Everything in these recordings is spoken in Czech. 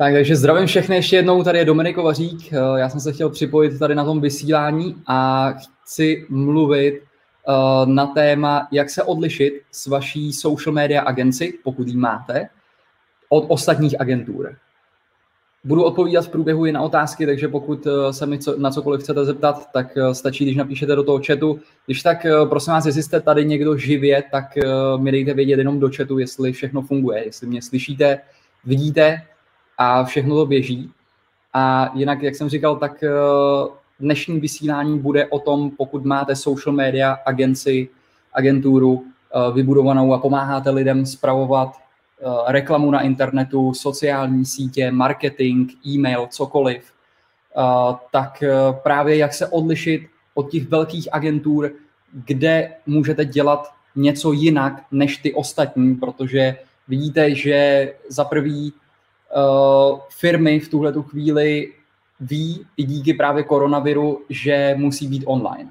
Tak, takže zdravím všechny ještě jednou, tady je Dominik Vařík. Eh, já jsem se chtěl připojit tady na tom vysílání a chci mluvit eh, na téma, jak se odlišit s vaší social media agenci, pokud ji máte, od ostatních agentur. Budu odpovídat v průběhu i na otázky, takže pokud eh, se mi co, na cokoliv chcete zeptat, tak stačí, když napíšete do toho chatu. Když tak, prosím vás, jestli jste tady někdo živě, tak mi dejte vědět jenom do chatu, jestli všechno funguje, jestli mě slyšíte, vidíte, a všechno to běží. A jinak, jak jsem říkal, tak eh, dnešní vysílání bude o tom, pokud máte social media agenci, agenturu eh, vybudovanou a pomáháte lidem spravovat eh, reklamu na internetu, sociální sítě, marketing, e-mail, cokoliv, tak právě jak se odlišit od těch velkých agentur, kde můžete dělat něco jinak než ty ostatní, protože vidíte, že za prvý firmy v tuhle tu chvíli ví i díky právě koronaviru, že musí být online.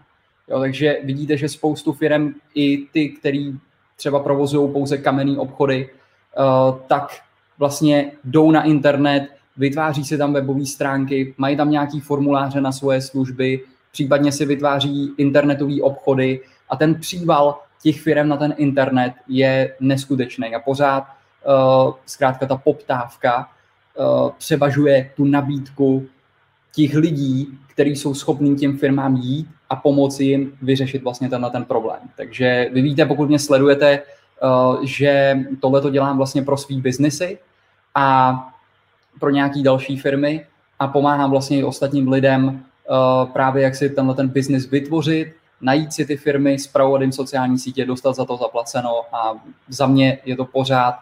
Jo, takže vidíte, že spoustu firm, i ty, který třeba provozují pouze kamenné obchody, uh, tak vlastně jdou na internet, vytváří si tam webové stránky, mají tam nějaký formuláře na svoje služby, případně si vytváří internetové obchody a ten příval těch firm na ten internet je neskutečný a pořád zkrátka ta poptávka uh, převažuje tu nabídku těch lidí, kteří jsou schopní těm firmám jít a pomoci jim vyřešit vlastně tenhle ten problém. Takže vy víte, pokud mě sledujete, uh, že tohle to dělám vlastně pro svý biznesy a pro nějaký další firmy a pomáhám vlastně i ostatním lidem právě jak si tenhle ten biznis vytvořit, najít si ty firmy, zpravovat jim sociální sítě, dostat za to zaplaceno a za mě je to pořád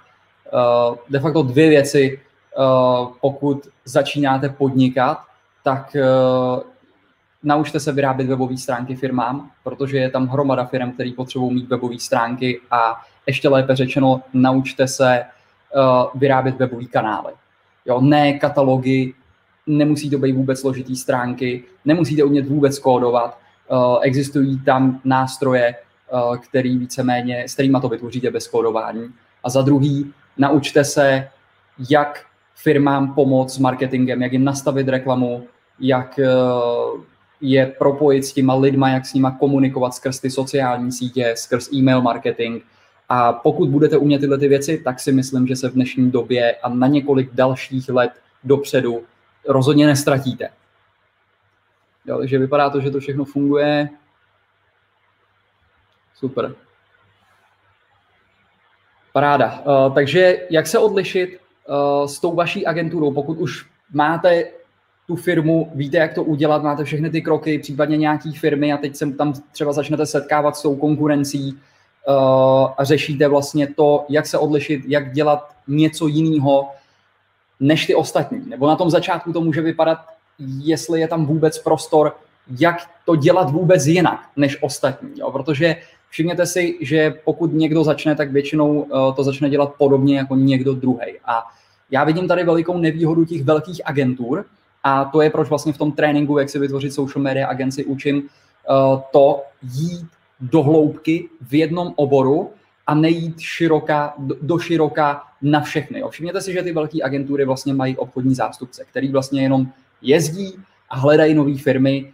uh, de facto dvě věci. Uh, pokud začínáte podnikat, tak uh, naučte se vyrábět webové stránky firmám, protože je tam hromada firm, který potřebují mít webové stránky a ještě lépe řečeno, naučte se uh, vyrábět webové kanály. Jo, ne katalogy, nemusí to být vůbec složitý stránky, nemusíte umět vůbec kódovat, uh, existují tam nástroje, který víceméně, s kterými to vytvoříte bez kódování. A za druhý, naučte se, jak firmám pomoct s marketingem, jak jim nastavit reklamu, jak eh, je propojit s těma lidma, jak s nima komunikovat skrz ty sociální sítě, skrz e-mail marketing. A pokud budete umět tyhle ty věci, tak si myslím, že se v dnešní době a na několik dalších let dopředu rozhodně nestratíte. Jo, takže vypadá to, že to všechno funguje. Super. Paráda. Uh, takže jak se odlišit uh, s tou vaší agenturou, pokud už máte tu firmu, víte, jak to udělat, máte všechny ty kroky, případně nějaký firmy a teď se tam třeba začnete setkávat s tou konkurencí uh, a řešíte vlastně to, jak se odlišit, jak dělat něco jiného než ty ostatní. Nebo na tom začátku to může vypadat, jestli je tam vůbec prostor, jak to dělat vůbec jinak než ostatní. Jo? Protože všimněte si, že pokud někdo začne, tak většinou uh, to začne dělat podobně jako někdo druhý. A já vidím tady velikou nevýhodu těch velkých agentur a to je proč vlastně v tom tréninku, jak si vytvořit social media agenci, učím uh, to jít do hloubky v jednom oboru a nejít široka, do, široka na všechny. Všimněte si, že ty velké agentury vlastně mají obchodní zástupce, který vlastně jenom jezdí a hledají nové firmy,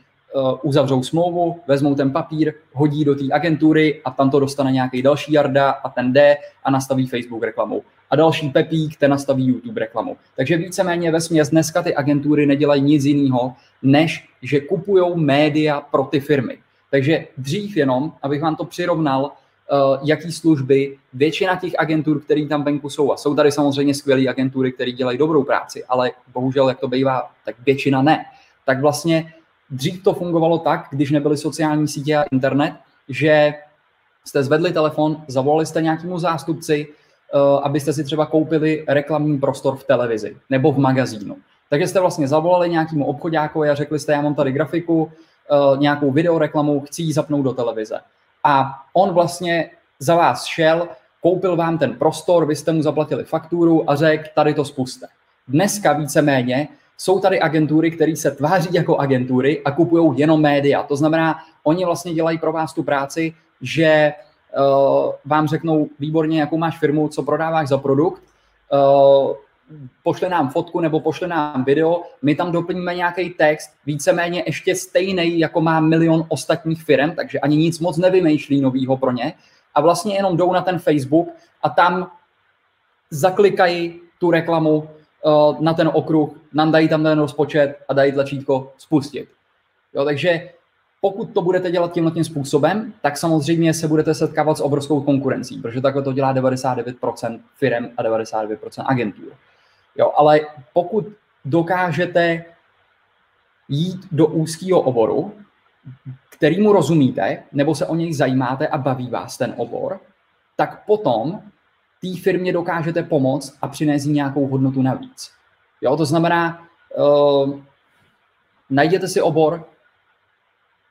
uzavřou smlouvu, vezmou ten papír, hodí do té agentury a tam to dostane nějaký další jarda a ten jde a nastaví Facebook reklamu. A další Pepík, ten nastaví YouTube reklamu. Takže víceméně ve směs dneska ty agentury nedělají nic jiného, než že kupují média pro ty firmy. Takže dřív jenom, abych vám to přirovnal, uh, jaký služby, většina těch agentur, které tam venku jsou, a jsou tady samozřejmě skvělé agentury, které dělají dobrou práci, ale bohužel, jak to bývá, tak většina ne. Tak vlastně Dřív to fungovalo tak, když nebyly sociální sítě a internet, že jste zvedli telefon, zavolali jste nějakému zástupci, uh, abyste si třeba koupili reklamní prostor v televizi nebo v magazínu. Takže jste vlastně zavolali nějakému obchodákovi a řekli jste, já mám tady grafiku, uh, nějakou videoreklamu, chci ji zapnout do televize. A on vlastně za vás šel, koupil vám ten prostor, vy jste mu zaplatili fakturu a řekl, tady to spuste. Dneska víceméně jsou tady agentury, které se tváří jako agentury a kupují jenom média. To znamená, oni vlastně dělají pro vás tu práci, že uh, vám řeknou výborně, jakou máš firmu, co prodáváš za produkt, uh, pošle nám fotku nebo pošle nám video, my tam doplníme nějaký text, víceméně ještě stejný, jako má milion ostatních firm, takže ani nic moc nevymýšlí novýho pro ně. A vlastně jenom jdou na ten Facebook a tam zaklikají tu reklamu na ten okruh, nandají tam ten rozpočet a dají tlačítko spustit. Jo, takže pokud to budete dělat tímhle tím způsobem, tak samozřejmě se budete setkávat s obrovskou konkurencí, protože takhle to dělá 99% firm a 99% agentur. Jo, ale pokud dokážete jít do úzkého oboru, kterýmu rozumíte, nebo se o něj zajímáte a baví vás ten obor, tak potom té firmě dokážete pomoct a přinést nějakou hodnotu navíc. Jo, to znamená, uh, najděte si obor,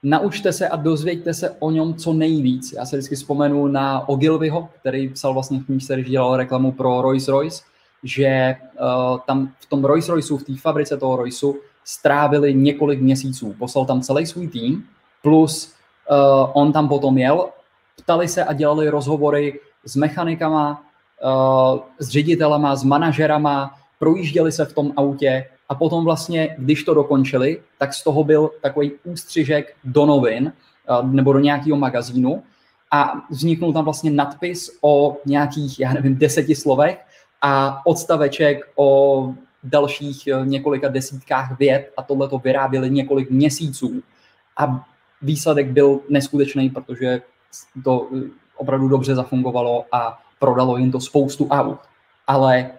naučte se a dozvěďte se o něm co nejvíc. Já se vždycky vzpomenu na Ogilvyho, který psal vlastně v knížce, když dělal reklamu pro Rolls-Royce, že uh, tam v tom Rolls-Royceu, v té fabrice toho Royceu, strávili několik měsíců. Poslal tam celý svůj tým, plus uh, on tam potom jel, ptali se a dělali rozhovory s mechanikama, s ředitelama, s manažerama, projížděli se v tom autě a potom vlastně, když to dokončili, tak z toho byl takový ústřižek do novin uh, nebo do nějakého magazínu a vzniknul tam vlastně nadpis o nějakých, já nevím, deseti slovech a odstaveček o dalších několika desítkách vět a tohle to vyráběli několik měsíců. A výsledek byl neskutečný, protože to opravdu dobře zafungovalo a prodalo jim to spoustu aut. Ale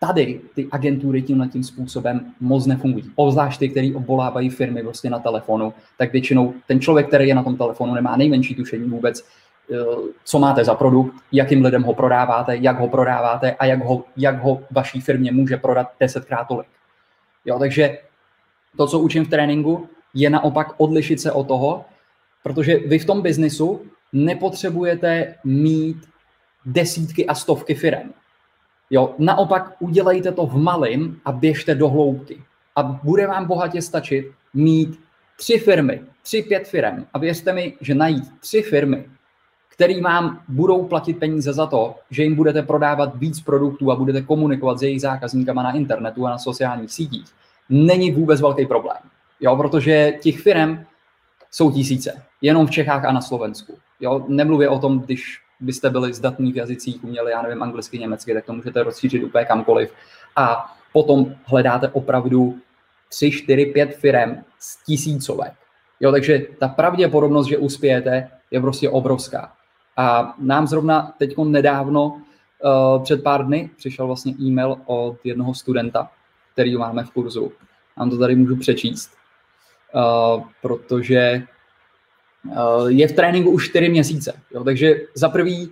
tady ty agentury tímhle tím způsobem moc nefungují. Obzvlášť ty, který obolávají firmy vlastně na telefonu, tak většinou ten člověk, který je na tom telefonu, nemá nejmenší tušení vůbec, eh, co máte za produkt, jakým lidem ho prodáváte, jak ho prodáváte a jak ho, jak ho vaší firmě může prodat desetkrát tolik. Jo, takže to, co učím v tréninku, je naopak odlišit se od toho, protože vy v tom biznisu nepotřebujete mít desítky a stovky firm. Jo, naopak udělejte to v malém a běžte do hloubky. A bude vám bohatě stačit mít tři firmy, tři, pět firm. A věřte mi, že najít tři firmy, které vám budou platit peníze za to, že jim budete prodávat víc produktů a budete komunikovat s jejich zákazníkama na internetu a na sociálních sítích, není vůbec velký problém. Jo, protože těch firm jsou tisíce, jenom v Čechách a na Slovensku. Jo, nemluvě o tom, když byste byli zdatní v jazycích, uměli, já nevím, anglicky, německy, tak to můžete rozšířit úplně kamkoliv. A potom hledáte opravdu 3, 4, 5 firm z tisícovek. Jo, takže ta pravděpodobnost, že uspějete, je prostě obrovská. A nám zrovna teď nedávno, uh, před pár dny, přišel vlastně e-mail od jednoho studenta, který máme v kurzu. Vám to tady můžu přečíst, uh, protože je v tréninku už 4 měsíce. Jo, takže za prvý,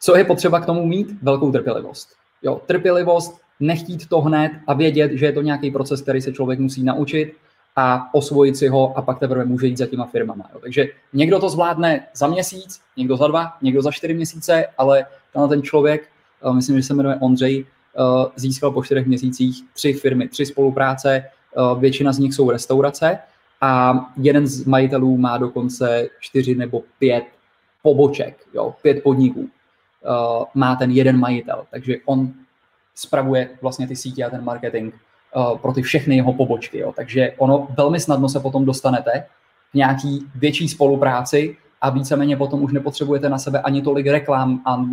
co je potřeba k tomu mít? Velkou trpělivost. Jo, trpělivost, nechtít to hned a vědět, že je to nějaký proces, který se člověk musí naučit a osvojit si ho a pak teprve může jít za těma firmama. Jo. Takže někdo to zvládne za měsíc, někdo za dva, někdo za čtyři měsíce, ale ten člověk, uh, myslím, že se jmenuje Ondřej, uh, získal po čtyřech měsících tři firmy, tři spolupráce, většina z nich jsou restaurace a jeden z majitelů má dokonce čtyři nebo pět poboček, jo, pět podniků. Uh, má ten jeden majitel, takže on spravuje vlastně ty sítě a ten marketing uh, pro ty všechny jeho pobočky. Jo. Takže ono velmi snadno se potom dostanete k nějaký větší spolupráci a víceméně potom už nepotřebujete na sebe ani tolik reklam a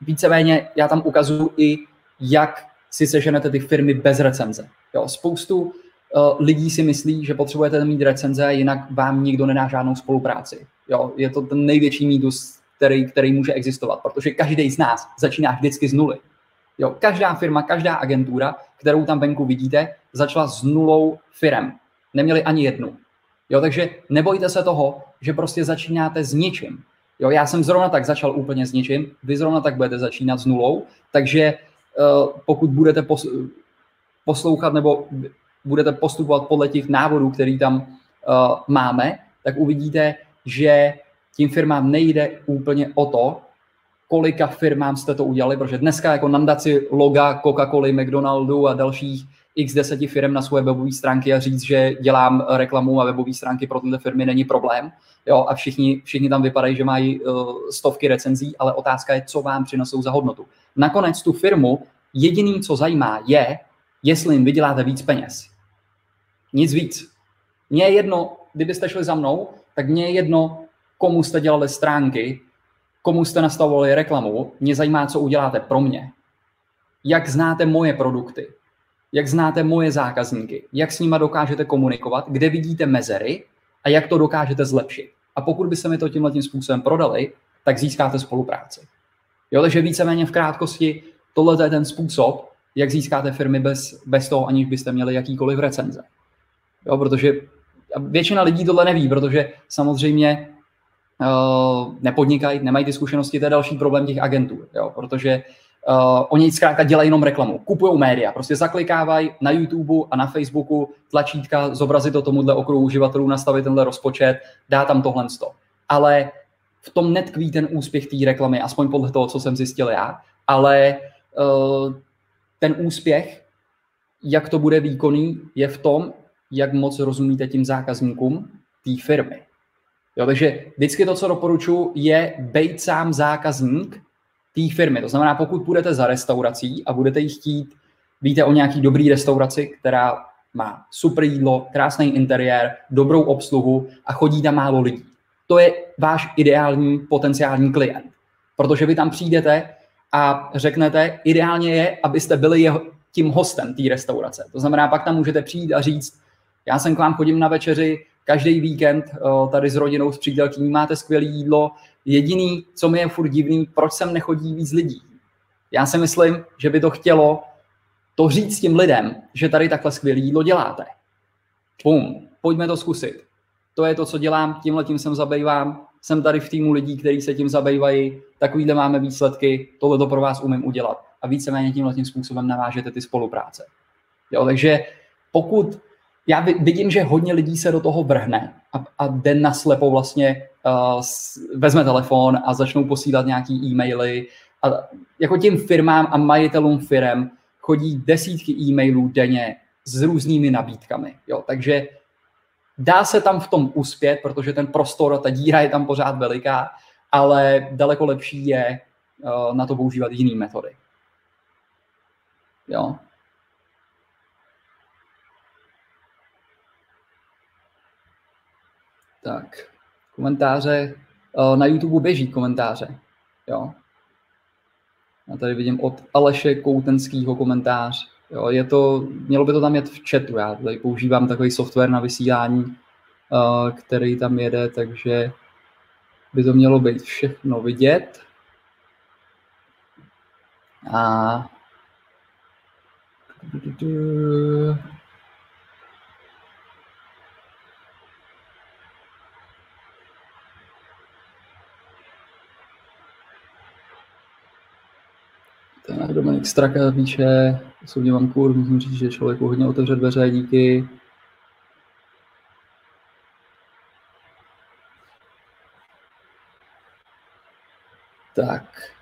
víceméně já tam ukazuju i, jak si seženete ty firmy bez recenze. Jo, spoustu lidí si myslí, že potřebujete mít recenze, jinak vám nikdo nedá žádnou spolupráci. Jo, je to ten největší mýtus, který, který může existovat, protože každý z nás začíná vždycky z nuly. Jo, každá firma, každá agentura, kterou tam venku vidíte, začala s nulou firem. Neměli ani jednu. Jo, takže nebojte se toho, že prostě začínáte s ničím. Jo, já jsem zrovna tak začal úplně s ničím, vy zrovna tak budete začínat s nulou, takže uh, pokud budete pos- poslouchat nebo budete postupovat podle těch návodů, který tam uh, máme, tak uvidíte, že tím firmám nejde úplně o to, kolika firmám jste to udělali, protože dneska jako nandat si loga Coca-Coly, McDonaldu a dalších x deseti firm na svoje webové stránky a říct, že dělám reklamu a webové stránky pro tyhle firmy není problém. Jo, a všichni, všichni tam vypadají, že mají uh, stovky recenzí, ale otázka je, co vám přinesou za hodnotu. Nakonec tu firmu jediný, co zajímá, je, jestli jim vyděláte víc peněz. Nic víc. Mně je jedno, kdybyste šli za mnou, tak mně je jedno, komu jste dělali stránky, komu jste nastavovali reklamu, mě zajímá, co uděláte pro mě. Jak znáte moje produkty, jak znáte moje zákazníky, jak s nima dokážete komunikovat, kde vidíte mezery a jak to dokážete zlepšit. A pokud by se mi to tímhle tím způsobem prodali, tak získáte spolupráci. Jo, takže víceméně v krátkosti tohle je ten způsob, jak získáte firmy bez, bez toho, aniž byste měli jakýkoliv recenze. Jo, protože většina lidí tohle neví, protože samozřejmě uh, nepodnikají, nemají ty zkušenosti, to je další problém těch agentů, jo, protože uh, oni zkrátka dělají jenom reklamu, kupují média, prostě zaklikávají na YouTube a na Facebooku tlačítka, zobrazit to tomuhle okruhu uživatelů, nastavit tenhle rozpočet, dá tam tohle sto. Ale v tom netkví ten úspěch té reklamy, aspoň podle toho, co jsem zjistil já, ale uh, ten úspěch, jak to bude výkonný, je v tom, jak moc rozumíte tím zákazníkům té firmy. Jo, takže vždycky to, co doporučuji, je být sám zákazník té firmy. To znamená, pokud půjdete za restaurací a budete jí chtít, víte o nějaký dobrý restauraci, která má super jídlo, krásný interiér, dobrou obsluhu a chodí tam málo lidí. To je váš ideální potenciální klient. Protože vy tam přijdete a řeknete, ideálně je, abyste byli jeho, tím hostem té restaurace. To znamená, pak tam můžete přijít a říct, já jsem k vám chodím na večeři každý víkend tady s rodinou, s přítelkyní, máte skvělé jídlo. Jediný, co mi je furt divný, proč sem nechodí víc lidí. Já si myslím, že by to chtělo to říct těm lidem, že tady takhle skvělé jídlo děláte. Pum, pojďme to zkusit. To je to, co dělám, tímhle tím jsem zabývám, jsem tady v týmu lidí, kteří se tím zabývají, takovýhle máme výsledky, tohle to pro vás umím udělat. A víceméně tímhle tím způsobem navážete ty spolupráce. Jo, takže pokud já vidím, že hodně lidí se do toho vrhne a, a den naslepo vlastně uh, vezme telefon a začnou posílat nějaký e-maily a jako těm firmám a majitelům firm chodí desítky e-mailů denně s různými nabídkami. Jo, takže dá se tam v tom uspět, protože ten prostor, ta díra je tam pořád veliká, ale daleko lepší je uh, na to používat jiné metody. Jo. Tak, komentáře. Na YouTube běží komentáře. Jo. Já tady vidím od Aleše Koutenského komentář. Jo, je to, mělo by to tam jet v chatu. Já tady používám takový software na vysílání, který tam jede, takže by to mělo být všechno vidět. A Tak Dominik Straka píše, osobně mám kurz, musím říct, že člověku hodně otevře dveře, díky. Tak.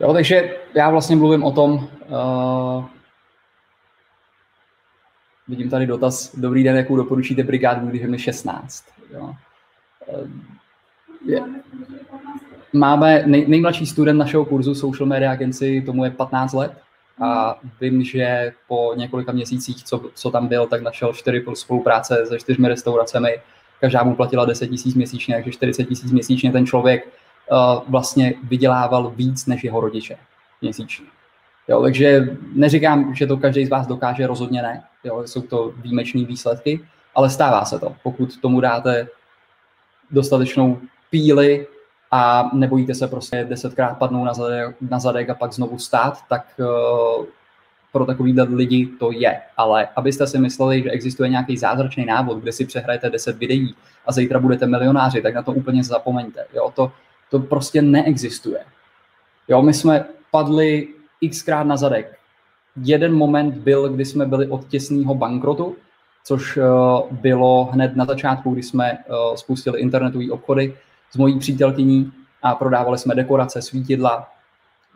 Jo, takže já vlastně mluvím o tom, uh, vidím tady dotaz, dobrý den, jakou doporučíte brigádu, když je mi 16. Jo. Uh, je, máme nej, nejmladší student našeho kurzu Social Media Agency, tomu je 15 let a vím, že po několika měsících, co, co tam byl, tak našel čtyři spolupráce se čtyřmi restauracemi, každá mu platila 10 tisíc měsíčně, takže 40 tisíc měsíčně ten člověk uh, vlastně vydělával víc než jeho rodiče měsíčně. Jo, takže neříkám, že to každý z vás dokáže, rozhodně ne. Jo, jsou to výjimečné výsledky, ale stává se to. Pokud tomu dáte dostatečnou píly a nebojíte se prostě desetkrát padnout na zadek, na zadek a pak znovu stát, tak uh, pro takový lidi to je. Ale abyste si mysleli, že existuje nějaký zázračný návod, kde si přehrajete 10 videí a zítra budete milionáři, tak na to úplně zapomeňte. Jo? To, to prostě neexistuje. Jo, my jsme padli xkrát na zadek. Jeden moment byl, kdy jsme byli od těsného bankrotu, což uh, bylo hned na začátku, kdy jsme uh, spustili internetové obchody s mojí přítelkyní a prodávali jsme dekorace, svítidla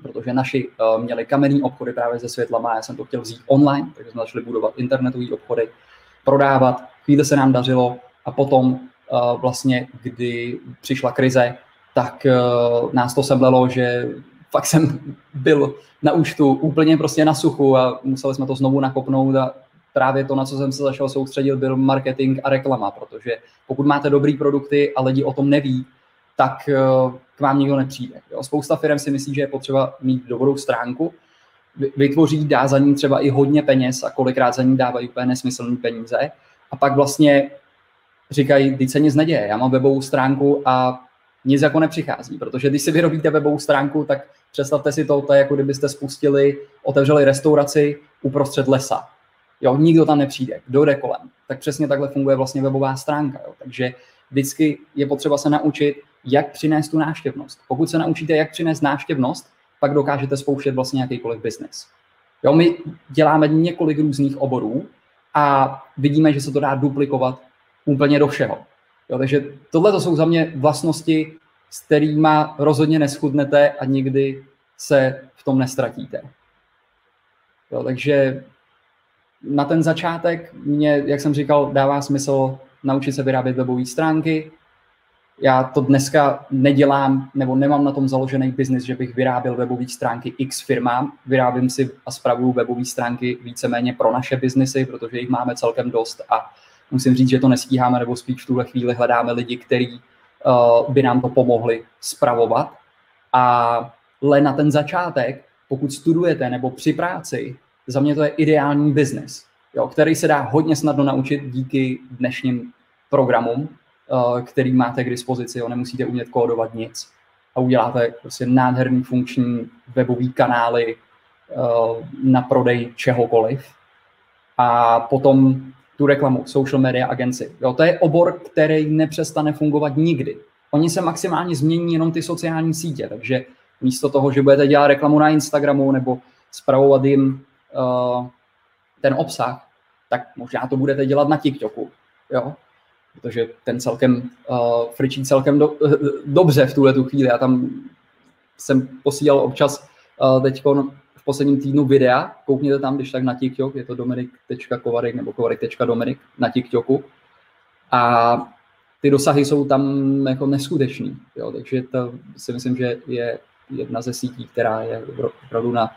protože naši uh, měli kamenný obchody právě se světlama, já jsem to chtěl vzít online, takže jsme začali budovat internetové obchody, prodávat, chvíli se nám dařilo a potom uh, vlastně, kdy přišla krize, tak uh, nás to semlelo, že fakt jsem byl na účtu úplně prostě na suchu a museli jsme to znovu nakopnout a právě to, na co jsem se začal soustředit, byl marketing a reklama, protože pokud máte dobrý produkty a lidi o tom neví, tak eh, k vám nikdo nepřijde. Jo? Spousta firm si myslí, že je potřeba mít dobrou stránku, vytvoří, dá za ní třeba i hodně peněz a kolikrát za ní dávají úplně nesmyslné peníze a pak vlastně říkají, teď se nic neděje, já mám webovou stránku a nic jako nepřichází, protože když si vyrobíte webovou stránku, tak představte si to, to je jako kdybyste spustili, otevřeli restauraci uprostřed lesa. Jo, nikdo tam nepřijde, kdo jde kolem. Tak přesně takhle funguje vlastně webová stránka. Jo. Takže vždycky je potřeba se naučit, jak přinést tu náštěvnost. Pokud se naučíte, jak přinést náštěvnost, pak dokážete spouštět vlastně jakýkoliv biznis. Jo, my děláme několik různých oborů a vidíme, že se to dá duplikovat úplně do všeho. Jo, takže tohle to jsou za mě vlastnosti, s kterými rozhodně neschudnete a nikdy se v tom nestratíte. Jo, takže na ten začátek mě, jak jsem říkal, dává smysl naučit se vyrábět webové stránky. Já to dneska nedělám, nebo nemám na tom založený biznis, že bych vyráběl webové stránky x firmám. Vyrábím si a spravuju webové stránky víceméně pro naše biznesy, protože jich máme celkem dost a musím říct, že to nestíháme, nebo spíš v tuhle chvíli hledáme lidi, kteří uh, by nám to pomohli spravovat. Ale na ten začátek, pokud studujete nebo při práci, za mě to je ideální biznis, který se dá hodně snadno naučit díky dnešním programům, který máte k dispozici. Jo, nemusíte umět kódovat nic a uděláte prostě nádherný funkční webový kanály uh, na prodej čehokoliv. A potom tu reklamu, social media agency. Jo, to je obor, který nepřestane fungovat nikdy. Oni se maximálně změní jenom ty sociální sítě, takže místo toho, že budete dělat reklamu na Instagramu nebo spravovat jim uh, ten obsah, tak možná to budete dělat na TikToku, jo? Protože ten celkem uh, fričí celkem do, uh, dobře v tuhle tu chvíli. Já tam jsem posílal občas uh, teď v posledním týdnu videa, koukněte tam, když tak na TikTok, je to dominik.kovarik nebo kovarik.dominik na TikToku a ty dosahy jsou tam jako neskutečný, jo? takže to si myslím, že je jedna ze sítí, která je opravdu na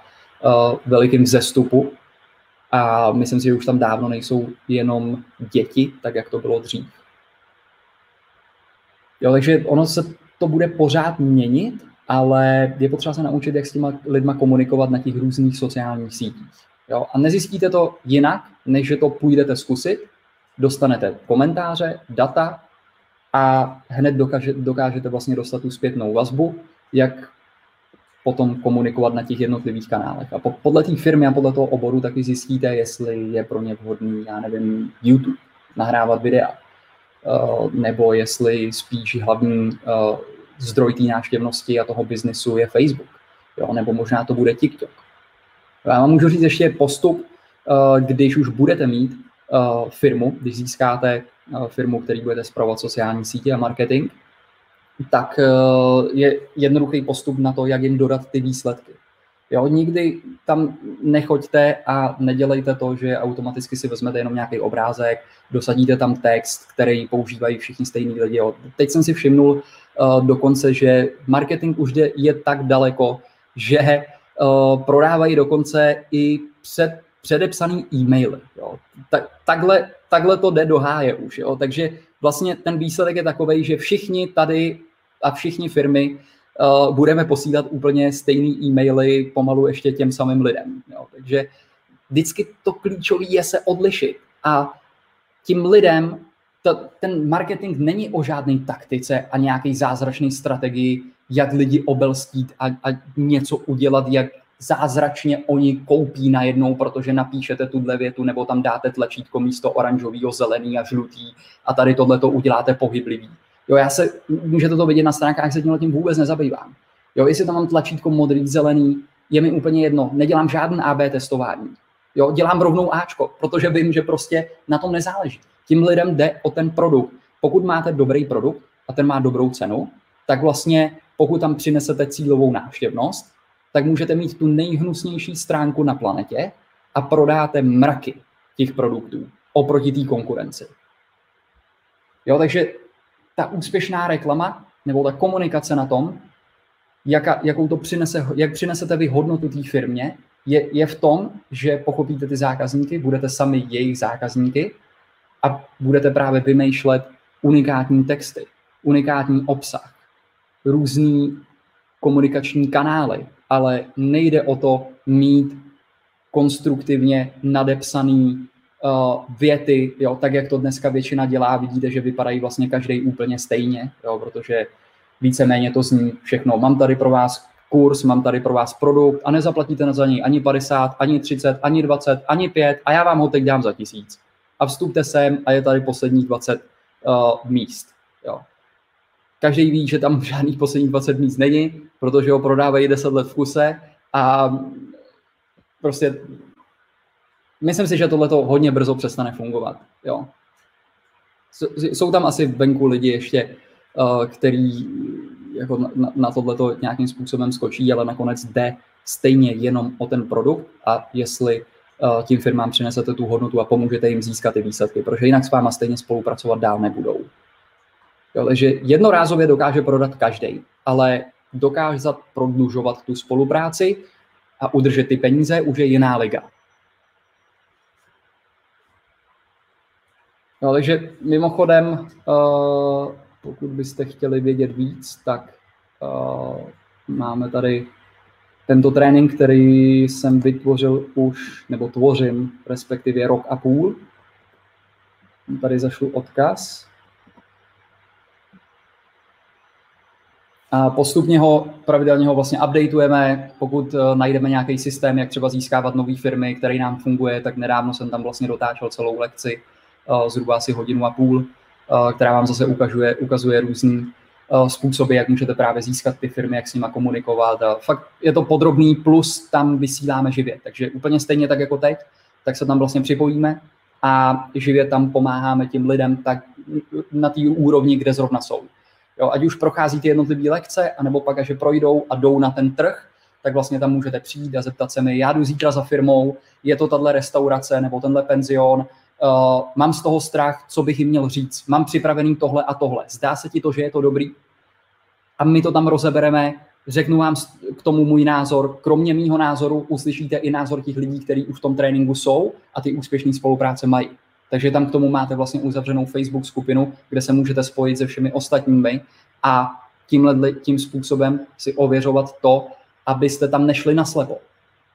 uh, velikým vzestupu a myslím si, že už tam dávno nejsou jenom děti, tak jak to bylo dřív. Jo, takže ono se to bude pořád měnit, ale je potřeba se naučit, jak s těma lidma komunikovat na těch různých sociálních sítích. Jo? A nezjistíte to jinak, než že to půjdete zkusit, dostanete komentáře, data a hned dokáže, dokážete vlastně dostat tu zpětnou vazbu, jak potom komunikovat na těch jednotlivých kanálech. A podle té firmy a podle toho oboru taky zjistíte, jestli je pro ně vhodný, já nevím, YouTube, nahrávat videa, nebo jestli spíš hlavní uh, zdroj té návštěvnosti a toho biznesu je Facebook, jo? nebo možná to bude TikTok. Já vám můžu říct ještě postup, uh, když už budete mít firmu, když získáte firmu, který budete zpravovat sociální sítě a marketing, tak eh, je jednoduchý postup na to, jak jim dodat ty výsledky. Jo, nikdy tam nechoďte a nedělejte to, že automaticky si vezmete jenom nějaký obrázek, dosadíte tam text, který používají všichni stejní lidi. Jo. Teď jsem si všimnul uh, dokonce, že marketing už je tak daleko, že uh, prodávají dokonce i před, předepsaný e-maily. Jo. Tak, takhle, takhle to jde do háje už. Jo. Takže vlastně ten výsledek je takový, že všichni tady a všichni firmy uh, budeme posílat úplně stejný e-maily pomalu ještě těm samým lidem. Jo. Takže vždycky to klíčové je se odlišit a tím lidem to, ten marketing není o žádné taktice a nějaké zázračné strategii, jak lidi obelstít a, a něco udělat, jak zázračně oni koupí najednou, protože napíšete tuhle větu nebo tam dáte tlačítko místo oranžového, zelený a žlutý a tady tohle to uděláte pohyblivý. Jo, já se, můžete to vidět na stránkách, se tím vůbec nezabývám. Jo, jestli tam mám tlačítko modrý, zelený, je mi úplně jedno. Nedělám žádný AB testování. Jo, dělám rovnou Ačko, protože vím, že prostě na tom nezáleží. Tím lidem jde o ten produkt. Pokud máte dobrý produkt a ten má dobrou cenu, tak vlastně pokud tam přinesete cílovou návštěvnost, tak můžete mít tu nejhnusnější stránku na planetě a prodáte mraky těch produktů oproti té konkurenci. Jo, takže ta úspěšná reklama nebo ta komunikace na tom, jaka, jakou to přinese, jak přinesete vy hodnotu té firmě, je, je v tom, že pochopíte ty zákazníky, budete sami jejich zákazníky a budete právě vymýšlet unikátní texty, unikátní obsah, různý komunikační kanály, ale nejde o to mít konstruktivně nadepsaný věty, jo, tak jak to dneska většina dělá, vidíte, že vypadají vlastně každý úplně stejně, jo, protože víceméně to zní všechno. Mám tady pro vás kurz, mám tady pro vás produkt a nezaplatíte za něj ani 50, ani 30, ani 20, ani 5 a já vám ho teď dám za tisíc. A vstupte sem a je tady posledních 20 uh, míst. Jo. Každý ví, že tam žádných posledních 20 míst není, protože ho prodávají 10 let v kuse a prostě myslím si, že tohle to hodně brzo přestane fungovat. Jo. Jsou tam asi venku lidi ještě, uh, který jako na, na tohleto nějakým způsobem skočí, ale nakonec jde stejně jenom o ten produkt a jestli uh, tím firmám přinesete tu hodnotu a pomůžete jim získat ty výsledky, protože jinak s váma stejně spolupracovat dál nebudou. Jo, takže jednorázově dokáže prodat každý, ale dokáže prodlužovat tu spolupráci a udržet ty peníze už je jiná liga. No, takže mimochodem, uh, pokud byste chtěli vědět víc, tak uh, máme tady tento trénink, který jsem vytvořil už, nebo tvořím, respektive rok a půl. Tady zašlu odkaz. A postupně ho, pravidelně ho vlastně updateujeme, pokud uh, najdeme nějaký systém, jak třeba získávat nové firmy, který nám funguje, tak nedávno jsem tam vlastně dotáčel celou lekci, zhruba asi hodinu a půl, uh, která vám zase ukazuje, ukazuje různý způsoby, jak můžete právě získat ty firmy, jak s nimi komunikovat. A fakt je to podrobný, plus tam vysíláme živě. Takže úplně stejně tak jako teď, tak se tam vlastně připojíme a živě tam pomáháme tím lidem tak na té úrovni, kde zrovna jsou. Jo, ať už prochází ty jednotlivé lekce, anebo pak, až projdou a jdou na ten trh, tak vlastně tam můžete přijít a zeptat se mi, já jdu zítra za firmou, je to tahle restaurace nebo tenhle penzion, uh, mám z toho strach, co bych jim měl říct, mám připravený tohle a tohle, zdá se ti to, že je to dobrý? A my to tam rozebereme, řeknu vám k tomu můj názor, kromě mýho názoru uslyšíte i názor těch lidí, kteří už v tom tréninku jsou a ty úspěšné spolupráce mají. Takže tam k tomu máte vlastně uzavřenou Facebook skupinu, kde se můžete spojit se všemi ostatními a tímhle tím způsobem si ověřovat to, abyste tam nešli na slepo.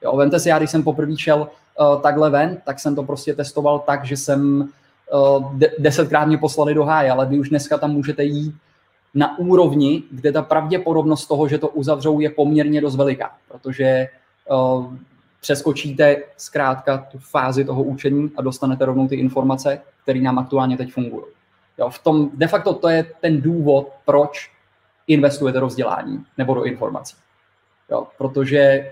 Jo, vemte si, já když jsem poprvé šel uh, takhle ven, tak jsem to prostě testoval tak, že jsem uh, de- desetkrát mě poslali do háje, ale vy už dneska tam můžete jít na úrovni, kde ta pravděpodobnost toho, že to uzavřou, je poměrně dost veliká, protože uh, přeskočíte zkrátka tu fázi toho učení a dostanete rovnou ty informace, které nám aktuálně teď fungují. Jo, v tom de facto to je ten důvod, proč investujete do vzdělání nebo do informací. Jo, protože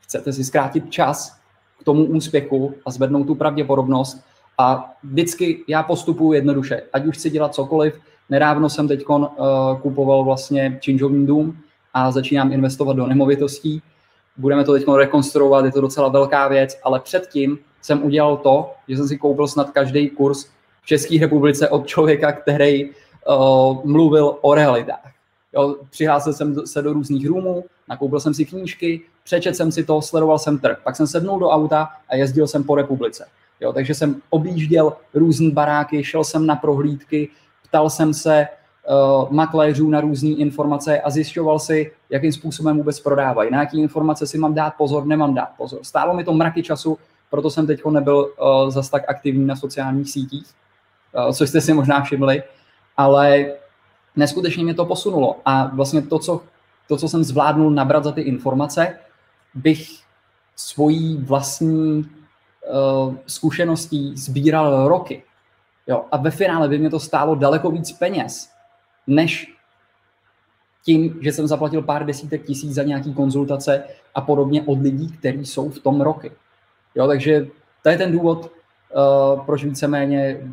chcete si zkrátit čas k tomu úspěchu a zvednout tu pravděpodobnost a vždycky já postupuji jednoduše, ať už chci dělat cokoliv. Nedávno jsem teď uh, kupoval vlastně činžovní dům a začínám investovat do nemovitostí budeme to teď rekonstruovat, je to docela velká věc, ale předtím jsem udělal to, že jsem si koupil snad každý kurz v České republice od člověka, který uh, mluvil o realitách. Jo, přihlásil jsem se do různých roomů, nakoupil jsem si knížky, přečet jsem si to, sledoval jsem trh. Pak jsem sednul do auta a jezdil jsem po republice. Jo, takže jsem objížděl různé baráky, šel jsem na prohlídky, ptal jsem se uh, makléřů na různé informace a zjišťoval si, jakým způsobem vůbec prodávají, na jaký informace si mám dát pozor, nemám dát pozor. Stálo mi to mraky času, proto jsem teď nebyl uh, zas tak aktivní na sociálních sítích, uh, což jste si možná všimli, ale neskutečně mě to posunulo a vlastně to, co, to, co jsem zvládnul nabrat za ty informace, bych svojí vlastní uh, zkušeností sbíral roky. Jo, a ve finále by mě to stálo daleko víc peněz, než tím, že jsem zaplatil pár desítek tisíc za nějaký konzultace a podobně od lidí, kteří jsou v tom roky. Jo, takže to je ten důvod, uh, proč víceméně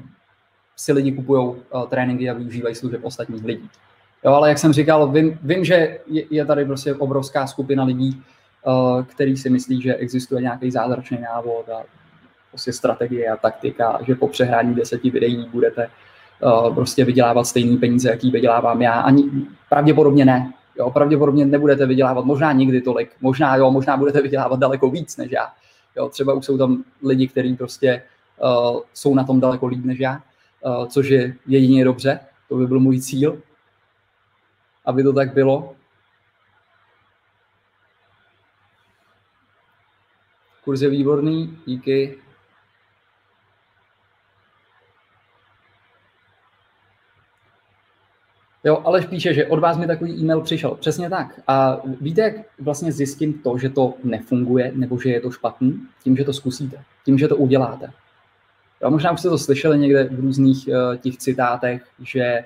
si lidi kupují uh, tréninky a využívají služeb ostatních lidí. Jo, ale jak jsem říkal, vím, vím že je, je tady prostě obrovská skupina lidí, který si myslí, že existuje nějaký zázračný návod a prostě strategie a taktika, že po přehrání deseti videí budete uh, prostě vydělávat stejný peníze, jaký vydělávám já. Ani pravděpodobně ne. Jo, pravděpodobně nebudete vydělávat možná nikdy tolik. Možná jo, možná budete vydělávat daleko víc než já. Jo, třeba už jsou tam lidi, kteří prostě uh, jsou na tom daleko líp než já, uh, což je jedině dobře. To by byl můj cíl, aby to tak bylo. Kurz je výborný, díky. Jo, ale píše, že od vás mi takový e-mail přišel. Přesně tak. A víte, jak vlastně zjistím to, že to nefunguje nebo že je to špatný? Tím, že to zkusíte. Tím, že to uděláte. Jo, možná už jste to slyšeli někde v různých uh, těch citátech, že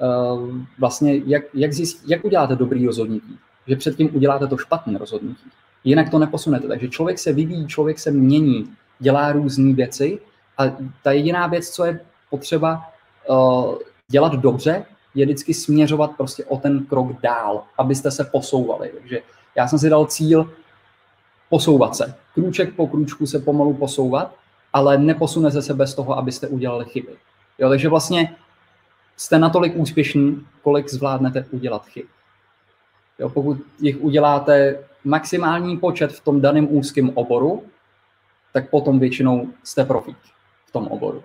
uh, vlastně jak, jak, zjist, jak uděláte dobrý rozhodnutí? Že předtím uděláte to špatné rozhodnutí. Jinak to neposunete. Takže člověk se vyvíjí, člověk se mění, dělá různé věci a ta jediná věc, co je potřeba uh, dělat dobře, je vždycky směřovat prostě o ten krok dál, abyste se posouvali. Takže já jsem si dal cíl posouvat se. Krůček po krůčku se pomalu posouvat, ale neposunete se bez toho, abyste udělali chyby. Jo, takže vlastně jste natolik úspěšní, kolik zvládnete udělat chyb. Jo, pokud jich uděláte maximální počet v tom daném úzkém oboru, tak potom většinou jste profík v tom oboru.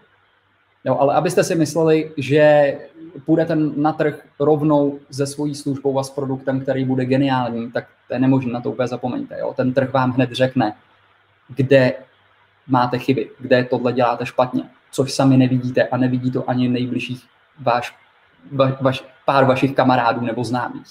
Jo, ale abyste si mysleli, že půjdete na trh rovnou se svojí službou a s produktem, který bude geniální, tak to je nemožné, na to úplně zapomeňte. Jo. Ten trh vám hned řekne, kde máte chyby, kde tohle děláte špatně, což sami nevidíte a nevidí to ani nejbližších váš, va, vaš, pár vašich kamarádů nebo známých.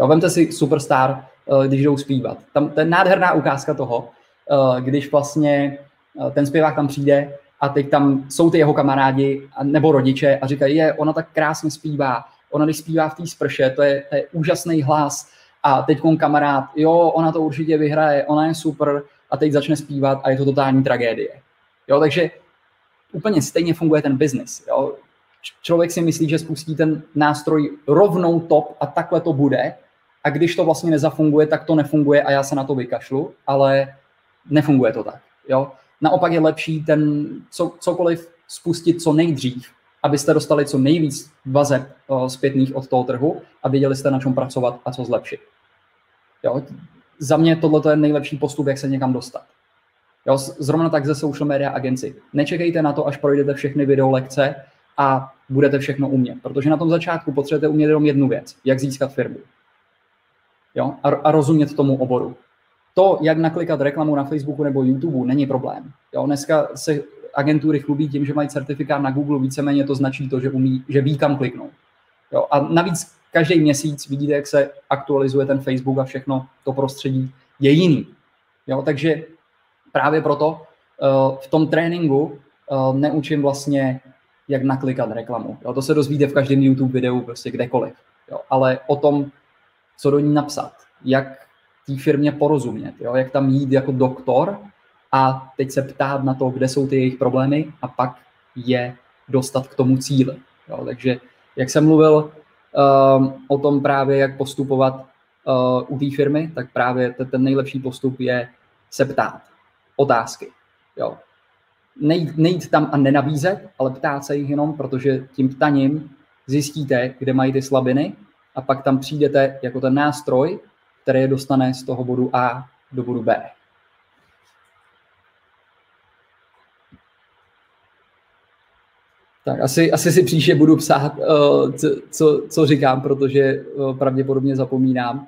Jo, vemte si Superstar, eh, když jdou zpívat. Tam to je nádherná ukázka toho, eh, když vlastně eh, ten zpěvák tam přijde a teď tam jsou ty jeho kamarádi nebo rodiče a říkají, je, ona tak krásně zpívá, ona když zpívá v té sprše, to je, to je úžasný hlas a teď kamarád, jo, ona to určitě vyhraje, ona je super a teď začne zpívat a je to totální tragédie. Jo, takže úplně stejně funguje ten biznis. Člověk si myslí, že spustí ten nástroj rovnou top a takhle to bude a když to vlastně nezafunguje, tak to nefunguje a já se na to vykašlu, ale nefunguje to tak. Jo. Naopak je lepší ten co, cokoliv spustit co nejdřív, abyste dostali co nejvíc vazeb zpětných od toho trhu a věděli jste, na čem pracovat a co zlepšit. Jo? Za mě tohle je nejlepší postup, jak se někam dostat. Jo? Zrovna tak ze social media agenci. Nečekejte na to, až projdete všechny video lekce a budete všechno umět, protože na tom začátku potřebujete umět jenom jednu věc, jak získat firmu. Jo? A, a rozumět tomu oboru to, jak naklikat reklamu na Facebooku nebo YouTube, není problém. Jo, dneska se agentury chlubí tím, že mají certifikát na Google, víceméně to značí to, že, umí, že ví, kam kliknout. Jo, a navíc každý měsíc vidíte, jak se aktualizuje ten Facebook a všechno to prostředí je jiný. Jo, takže právě proto uh, v tom tréninku uh, neučím vlastně, jak naklikat reklamu. Jo, to se dozvíte v každém YouTube videu, prostě kdekoliv. Jo, ale o tom, co do ní napsat, jak té firmě porozumět, jo? jak tam jít jako doktor a teď se ptát na to, kde jsou ty jejich problémy a pak je dostat k tomu cíli. Jo? Takže jak jsem mluvil um, o tom právě, jak postupovat uh, u té firmy, tak právě ten, ten nejlepší postup je se ptát. Otázky. Jo? Nejít, nejít tam a nenabízet, ale ptát se jich jenom, protože tím ptaním zjistíte, kde mají ty slabiny a pak tam přijdete jako ten nástroj, který je dostane z toho bodu A do bodu B. Tak asi, asi si příště budu psát, uh, co, co, říkám, protože uh, pravděpodobně zapomínám.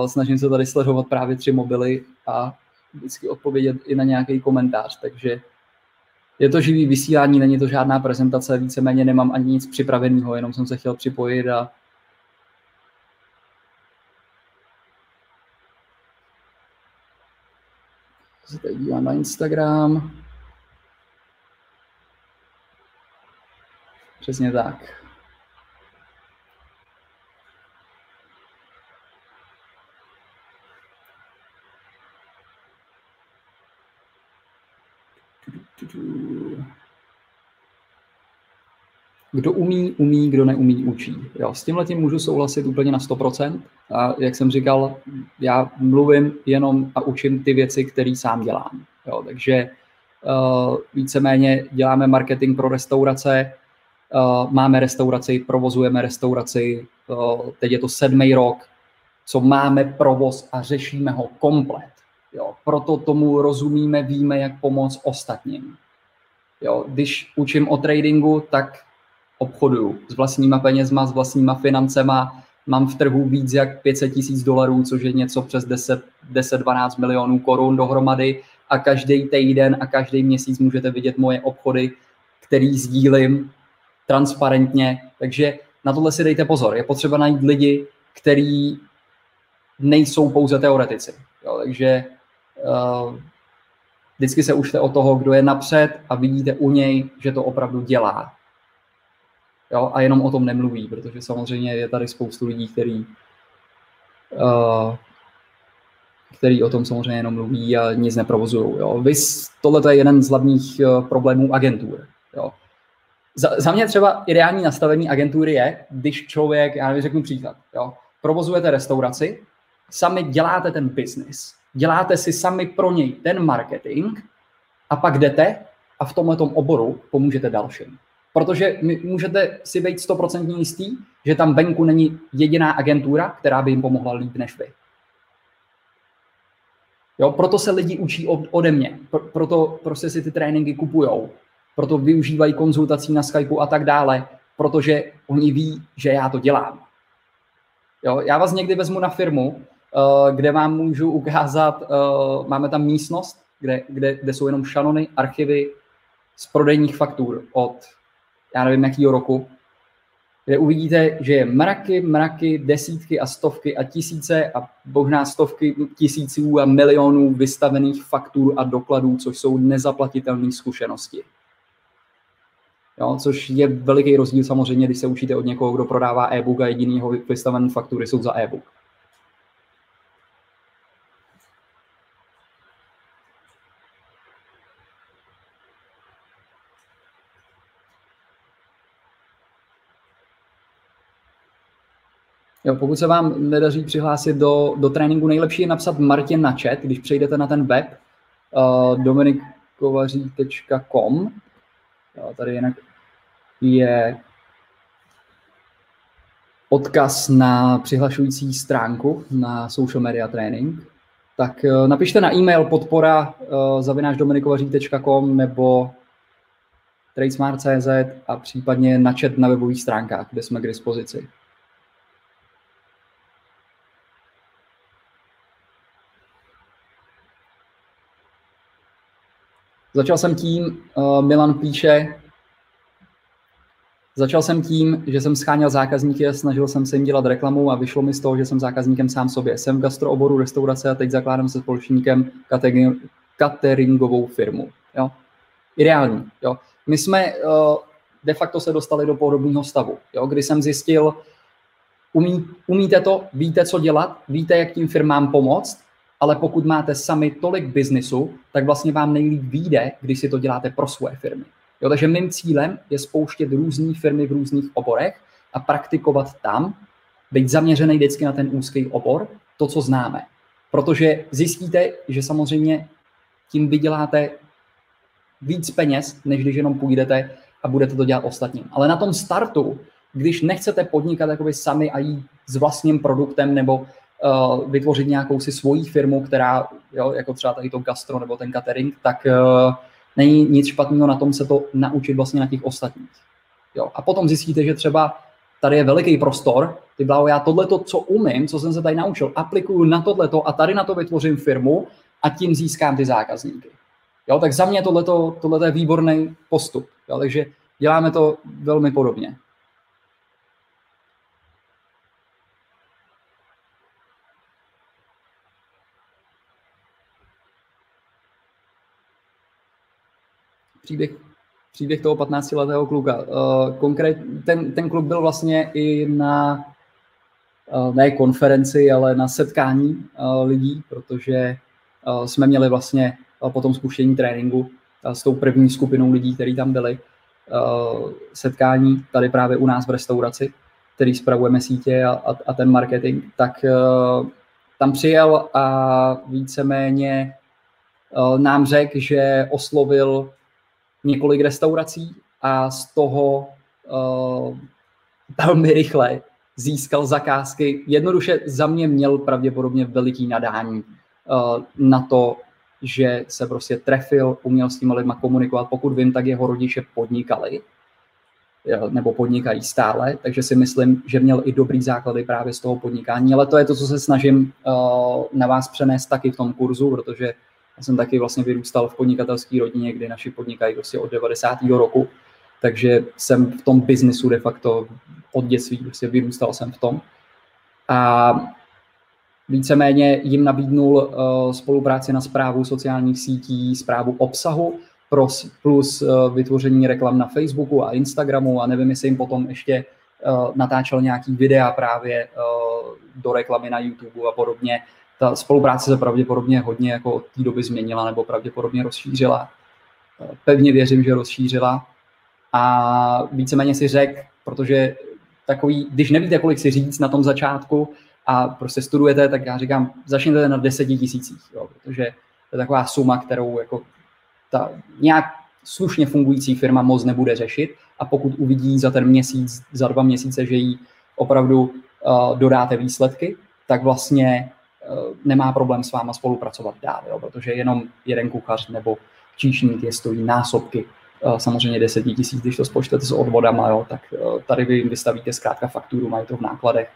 Uh, snažím se tady sledovat právě tři mobily a vždycky odpovědět i na nějaký komentář, takže je to živý vysílání, není to žádná prezentace, víceméně nemám ani nic připraveného, jenom jsem se chtěl připojit a se tady dívám na Instagram. Přesně tak. Kdo umí, umí, kdo neumí, učí. Jo, s tímhle tím můžu souhlasit úplně na 100%. A jak jsem říkal, já mluvím jenom a učím ty věci, které sám dělám. Jo, takže uh, víceméně děláme marketing pro restaurace, uh, máme restauraci, provozujeme restauraci, uh, teď je to sedmý rok, co máme provoz a řešíme ho komplet. Jo, proto tomu rozumíme, víme, jak pomoct ostatním. Jo, když učím o tradingu, tak obchoduju s vlastníma penězma, s vlastníma financema, mám v trhu víc jak 500 tisíc dolarů, což je něco přes 10-12 milionů korun dohromady a každý týden a každý měsíc můžete vidět moje obchody, který sdílím transparentně, takže na tohle si dejte pozor. Je potřeba najít lidi, kteří nejsou pouze teoretici. Jo, takže uh, vždycky se užte o toho, kdo je napřed a vidíte u něj, že to opravdu dělá. Jo, a jenom o tom nemluví, protože samozřejmě je tady spoustu lidí, který, uh, který o tom samozřejmě jenom mluví a nic neprovozují. Vys, tohle je jeden z hlavních uh, problémů agentur. Jo. Za, za mě třeba ideální nastavení agentury je, když člověk, já nevím, řeknu příklad, jo, provozujete restauraci, sami děláte ten business, děláte si sami pro něj ten marketing a pak jdete a v tomhle oboru pomůžete dalším. Protože můžete si být stoprocentně jistý, že tam venku není jediná agentura, která by jim pomohla líp než vy. Jo, proto se lidi učí od, ode mě, Pr- proto prostě si ty tréninky kupujou, proto využívají konzultací na Skypeu a tak dále, protože oni ví, že já to dělám. Jo, já vás někdy vezmu na firmu, uh, kde vám můžu ukázat, uh, máme tam místnost, kde, kde, kde jsou jenom šanony, archivy z prodejních faktur od já nevím jakýho roku, kde uvidíte, že je mraky, mraky, desítky a stovky a tisíce a možná stovky tisíců a milionů vystavených faktur a dokladů, což jsou nezaplatitelné zkušenosti. Jo, což je veliký rozdíl samozřejmě, když se učíte od někoho, kdo prodává e-book a jedinýho vystavené faktury jsou za e-book. Jo, pokud se vám nedaří přihlásit do, do tréninku, nejlepší je napsat Martin na chat, když přejdete na ten web uh, dominikovaří.com. Tady jinak je odkaz na přihlašující stránku na social media training. Tak uh, napište na e-mail podpora uh, zavinášdominikovaří.com nebo tradesmart.cz a případně na chat na webových stránkách, kde jsme k dispozici. Začal jsem tím, uh, Milan píše, začal jsem tím, že jsem scháněl zákazníky snažil jsem se jim dělat reklamu a vyšlo mi z toho, že jsem zákazníkem sám sobě. Jsem v gastrooboru restaurace a teď zakládám se společníkem cateringovou firmu. Jo? Ideální. Jo? My jsme uh, de facto se dostali do podobného stavu, jo? kdy jsem zjistil, umí, umíte to, víte, co dělat, víte, jak tím firmám pomoct, ale pokud máte sami tolik biznisu, tak vlastně vám nejlíp vyjde, když si to děláte pro svoje firmy. Jo, takže mým cílem je spouštět různé firmy v různých oborech a praktikovat tam, být zaměřený vždycky na ten úzký obor, to, co známe. Protože zjistíte, že samozřejmě tím vyděláte víc peněz, než když jenom půjdete a budete to dělat ostatním. Ale na tom startu, když nechcete podnikat sami a jít s vlastním produktem nebo uh, vytvořit nějakou si svoji firmu, která, jo, jako třeba tady to gastro nebo ten catering, tak uh, není nic špatného na tom se to naučit vlastně na těch ostatních. Jo. A potom zjistíte, že třeba tady je veliký prostor, ty bláho, já tohleto, co umím, co jsem se tady naučil, aplikuju na tohleto a tady na to vytvořím firmu a tím získám ty zákazníky. Jo, tak za mě tohleto, tohleto je výborný postup. Jo, takže děláme to velmi podobně. Příběh, příběh toho 15-letého kluka. Uh, konkrét, ten, ten kluk byl vlastně i na uh, ne konferenci, ale na setkání uh, lidí, protože jsme měli vlastně po tom spuštění tréninku s tou první skupinou lidí, kteří tam byli. setkání tady právě u nás v restauraci, který spravujeme sítě a, a, a ten marketing, tak tam přijel a víceméně nám řekl, že oslovil několik restaurací a z toho uh, velmi rychle získal zakázky. Jednoduše za mě měl pravděpodobně veliký nadání uh, na to, že se prostě trefil, uměl s těma lidma komunikovat. Pokud vím, tak jeho rodiče podnikali nebo podnikají stále, takže si myslím, že měl i dobrý základy právě z toho podnikání, ale to je to, co se snažím uh, na vás přenést taky v tom kurzu, protože já jsem taky vlastně vyrůstal v podnikatelské rodině, kdy naši podnikají prostě od 90. roku, takže jsem v tom biznisu de facto od dětství, prostě vyrůstal jsem v tom. A víceméně jim nabídnul uh, spolupráci na zprávu sociálních sítí, zprávu obsahu, plus, plus uh, vytvoření reklam na Facebooku a Instagramu a nevím, jestli jim potom ještě uh, natáčel nějaký videa právě do reklamy na YouTube a podobně. Ta spolupráce se pravděpodobně hodně jako od té doby změnila nebo pravděpodobně rozšířila. Pevně věřím, že rozšířila. A víceméně si řekl, protože takový, když nevíte, kolik si říct na tom začátku a prostě studujete, tak já říkám, začněte na deseti tisících, jo, protože to je taková suma, kterou jako ta nějak slušně fungující firma moc nebude řešit a pokud uvidí za ten měsíc, za dva měsíce, že jí opravdu uh, dodáte výsledky, tak vlastně nemá problém s váma spolupracovat dál, jo, protože jenom jeden kuchař nebo číšník je stojí násobky uh, samozřejmě 10 tisíc, když to spočtete s odvodama, jo, tak uh, tady vy vystavíte zkrátka fakturu, mají to v nákladech.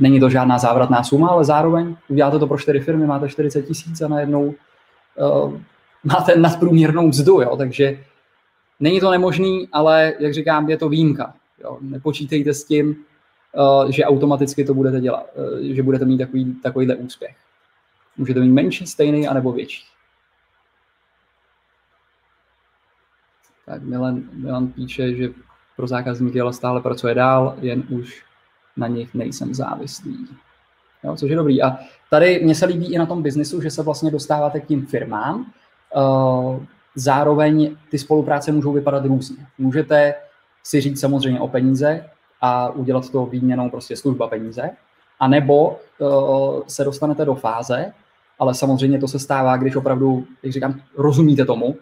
Není to žádná závratná suma, ale zároveň uděláte to pro čtyři firmy, máte 40 tisíc a najednou máte nadprůměrnou mzdu, jo, takže není to nemožný, ale jak říkám, je to výjimka. Jo. Nepočítejte s tím, že automaticky to budete dělat, uh, že budete mít takový, takovýhle úspěch. Můžete mít menší, stejný, anebo větší. Tak Milan, Milan píše, že pro zákazníky ale stále pracuje dál, jen už na nich nejsem závislý. Jo, což je dobrý. A tady mě se líbí i na tom biznesu, že se vlastně dostáváte k tím firmám, Eh, zároveň ty spolupráce můžou vypadat různě. Můžete si říct samozřejmě o peníze a udělat to výměnou prostě služba peníze, a nebo uh, se dostanete do fáze, ale samozřejmě to se stává, když opravdu, jak říkám, rozumíte tomu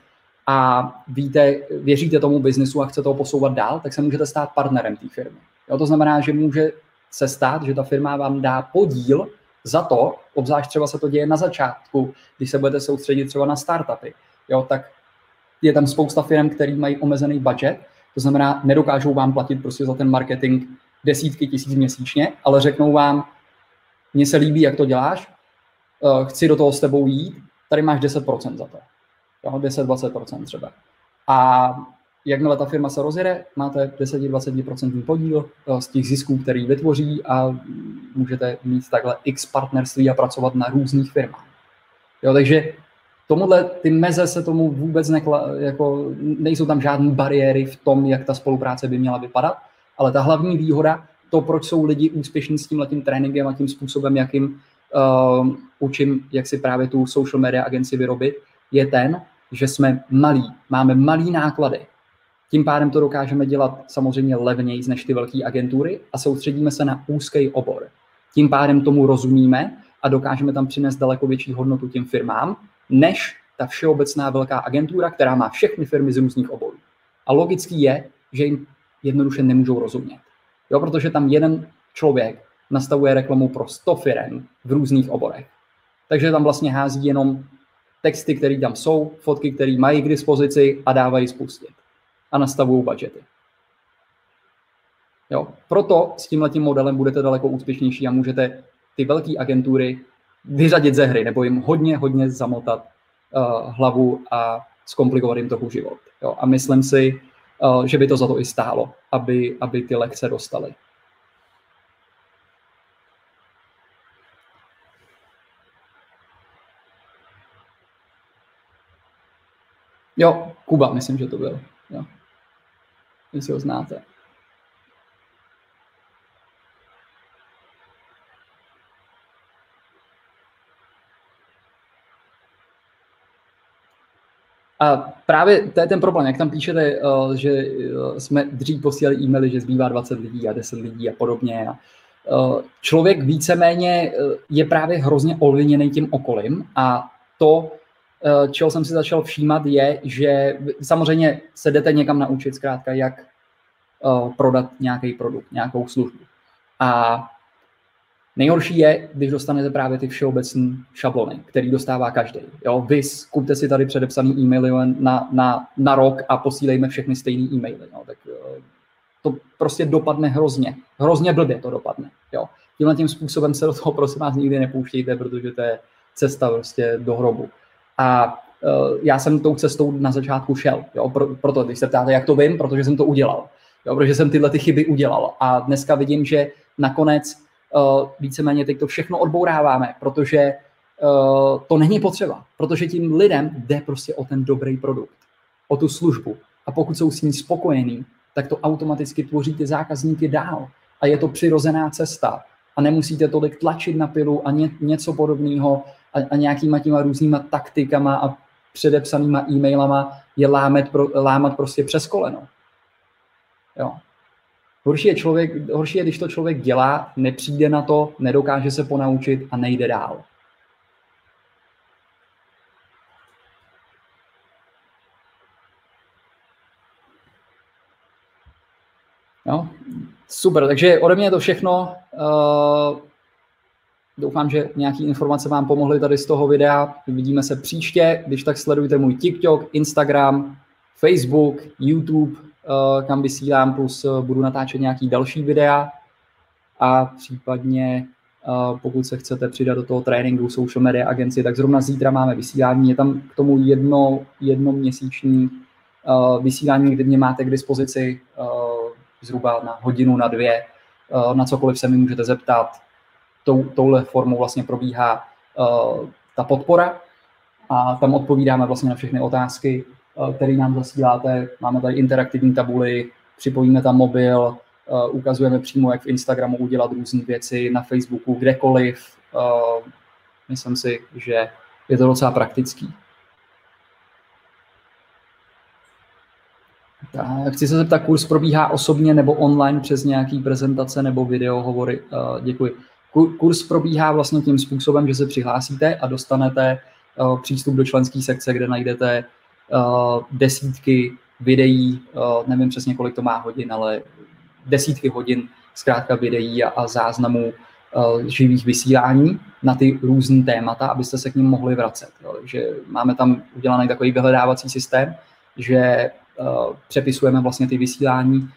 a víte, věříte tomu biznesu a chcete ho posouvat dál, tak se můžete stát partnerem té firmy. Jo, to znamená, že může se stát, že ta firma vám dá podíl za to, obzvlášť třeba se to děje na začátku, když se budete soustředit třeba na startupy, jo, tak je tam spousta firm, který mají omezený budget, to znamená, nedokážou vám platit prostě za ten marketing desítky tisíc měsíčně, ale řeknou vám, mně se líbí, jak to děláš, eh, chci do toho s tebou jít, tady máš 10% za to. 10-20% třeba. A jakmile ta firma se rozjede, máte 10-20% podíl eh, z těch zisků, který vytvoří a můžete mít takhle x partnerství a pracovat na různých firmách. Jo, takže tomuhle, ty meze se tomu vůbec nekla, jako nejsou tam žádné bariéry v tom, jak ta spolupráce by měla vypadat, ale ta hlavní výhoda, to, proč jsou lidi úspěšní s tím letím tréninkem a tím způsobem, jakým uh, učím, jak si právě tu social media agenci vyrobit, je ten, že jsme malí, máme malý náklady, tím pádem to dokážeme dělat samozřejmě levněji než ty velké agentury a soustředíme se na úzký obor. Tím pádem tomu rozumíme a dokážeme tam přinést daleko větší hodnotu těm firmám, než ta všeobecná velká agentura, která má všechny firmy z různých oborů. A logický je, že jim jednoduše nemůžou rozumět. Jo, protože tam jeden člověk nastavuje reklamu pro 100 firm v různých oborech. Takže tam vlastně hází jenom texty, které tam jsou, fotky, které mají k dispozici a dávají spustit a nastavují budgety. Jo. Proto s tímhletím modelem budete daleko úspěšnější a můžete ty velké agentury vyřadit ze hry nebo jim hodně, hodně zamotat uh, hlavu a zkomplikovat jim trochu život. Jo. A myslím si, uh, že by to za to i stálo, aby, aby ty lekce dostaly. Jo, Kuba, myslím, že to byl. Jo jestli ho znáte. A právě to je ten problém, jak tam píšete, eh, že eh, jsme dřív posílali e-maily, že zbývá 20 lidí a 10 lidí a podobně. Eh, člověk víceméně je právě hrozně ovlivněný tím okolím a to, čeho jsem si začal všímat, je, že samozřejmě se jdete někam naučit zkrátka, jak prodat nějaký produkt, nějakou službu. A Nejhorší je, když dostanete právě ty všeobecné šablony, který dostává každý. Jo, vy kupte si tady předepsaný e-maily na, na, na rok a posílejme všechny stejný e-maily. Jo, tak eh, to prostě dopadne hrozně. Hrozně blbě to dopadne. Jo. Tímhle tím způsobem se do toho prosím vás nikdy nepouštějte, protože to je cesta prostě do hrobu. A uh, já jsem tou cestou na začátku šel. Jo, pro, proto, když se ptáte, jak to vím, protože jsem to udělal. Jo, protože jsem tyhle ty chyby udělal. A dneska vidím, že nakonec víceméně teď to všechno odbouráváme, protože uh, to není potřeba, protože tím lidem jde prostě o ten dobrý produkt, o tu službu. A pokud jsou s ní spokojení, tak to automaticky tvoří ty zákazníky dál. A je to přirozená cesta. A nemusíte tolik tlačit na pilu a ně, něco podobného a, a nějakýma těma různýma taktikama a předepsanýma e-mailama je lámet pro, lámat prostě přes koleno. Jo. Horší je, člověk, horší je, když to člověk dělá, nepřijde na to, nedokáže se ponaučit a nejde dál. Jo? Super, takže ode mě je to všechno. Uh, doufám, že nějaké informace vám pomohly tady z toho videa. Vidíme se příště. Když tak sledujte můj TikTok, Instagram, Facebook, YouTube, kam vysílám, plus eh, budu natáčet nějaký další videa a případně eh, pokud se chcete přidat do toho tréninku social media agenci, tak zrovna zítra máme vysílání. Je tam k tomu jedno, jednoměsíční vysílání, kde mě máte k dispozici zhruba na hodinu, na dvě, na cokoliv se mi můžete zeptat. Tou, touhle formou vlastně probíhá ta podpora a tam odpovídáme vlastně na všechny otázky, Eh, který nám zasíláte. Máme tady interaktivní tabuly, připojíme tam mobil, eh, ukazujeme přímo, jak v Instagramu udělat různé věci, na Facebooku, kdekoliv. Eh, myslím si, že je to docela praktický. Tak, chci se zeptat, kurz probíhá osobně nebo online přes nějaký prezentace nebo videohovory? Děkuji. Kurz probíhá vlastně tím způsobem, že se přihlásíte a dostanete přístup do členské sekce, kde najdete desítky videí, uh, nevím přesně, kolik to má hodin, ale desítky hodin zkrátka videí a, a záznamů uh, živých vysílání na ty různé témata, abyste se k ním mohli vracet. Jo. Takže máme tam udělaný takový vyhledávací systém, že přepisujeme vlastně ty vysílání,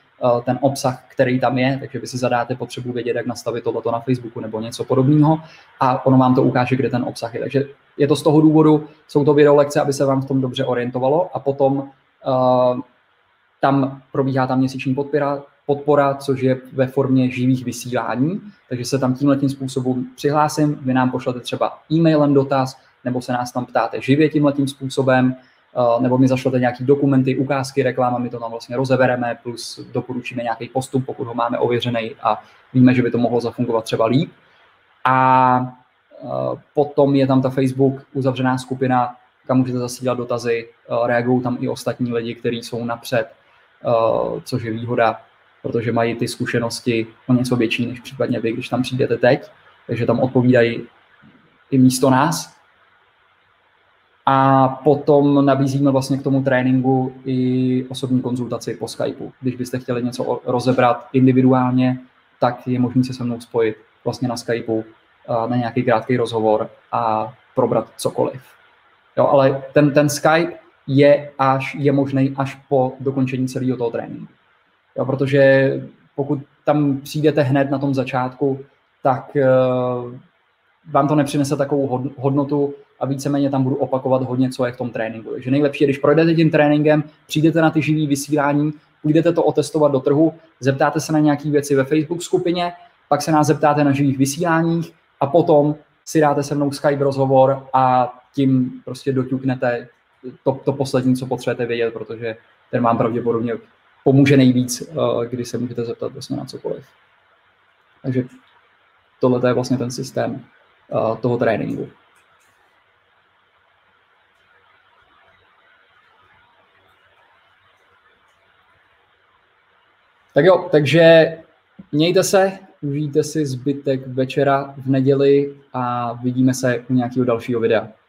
ten obsah, který tam je, takže vy si zadáte potřebu vědět, jak nastavit tohleto na Facebooku nebo něco podobného a ono vám to ukáže, kde ten obsah je. Takže je to z toho důvodu, jsou to videolekce, aby se vám v tom dobře orientovalo a potom uh, tam probíhá ta měsíční podpora, podpora, což je ve formě živých vysílání, takže se tam tímhle tím způsobem přihlásím, vy nám pošlete třeba e-mailem dotaz, nebo se nás tam ptáte živě tímhle tím způsobem, nebo mi zašlete nějaký dokumenty, ukázky, reklama, my to tam vlastně rozebereme, plus doporučíme nějaký postup, pokud ho máme ověřený a víme, že by to mohlo zafungovat třeba líp. A Eh, potom je tam ta Facebook uzavřená skupina, kam můžete zasílat dotazy, eh, reagují tam i ostatní lidi, kteří jsou napřed, eh, což je výhoda, protože mají ty zkušenosti o něco větší, než případně vy, když tam přijdete teď, takže tam odpovídají i místo nás. A potom nabízíme vlastně k tomu tréninku i osobní konzultaci po Skypeu. Když byste chtěli něco rozebrat individuálně, tak je možné se se mnou spojit vlastně na Skypeu na nějaký krátký rozhovor a probrat cokoliv. Jo, ale ten, ten Skype je až je možný až po dokončení celého toho tréninku. Jo, protože pokud tam přijdete hned na tom začátku, tak uh, vám to nepřinese takovou hodnotu a víceméně tam budu opakovat hodně, co je v tom tréninku. Takže nejlepší je, když projdete tím tréninkem, přijdete na ty živý vysílání, půjdete to otestovat do trhu, zeptáte se na nějaké věci ve Facebook skupině, pak se nás zeptáte na živých vysíláních a potom si dáte se mnou Skype rozhovor a tím prostě doťuknete to, to poslední, co potřebujete vědět, protože ten vám pravděpodobně pomůže nejvíc, eh, když se můžete zeptat vlastně na cokoliv. Takže tohle je vlastně ten systém Eh, toho tréninku. Tak jo, takže mějte se, užijte si zbytek večera v neděli a vidíme se u nějakého dalšího videa.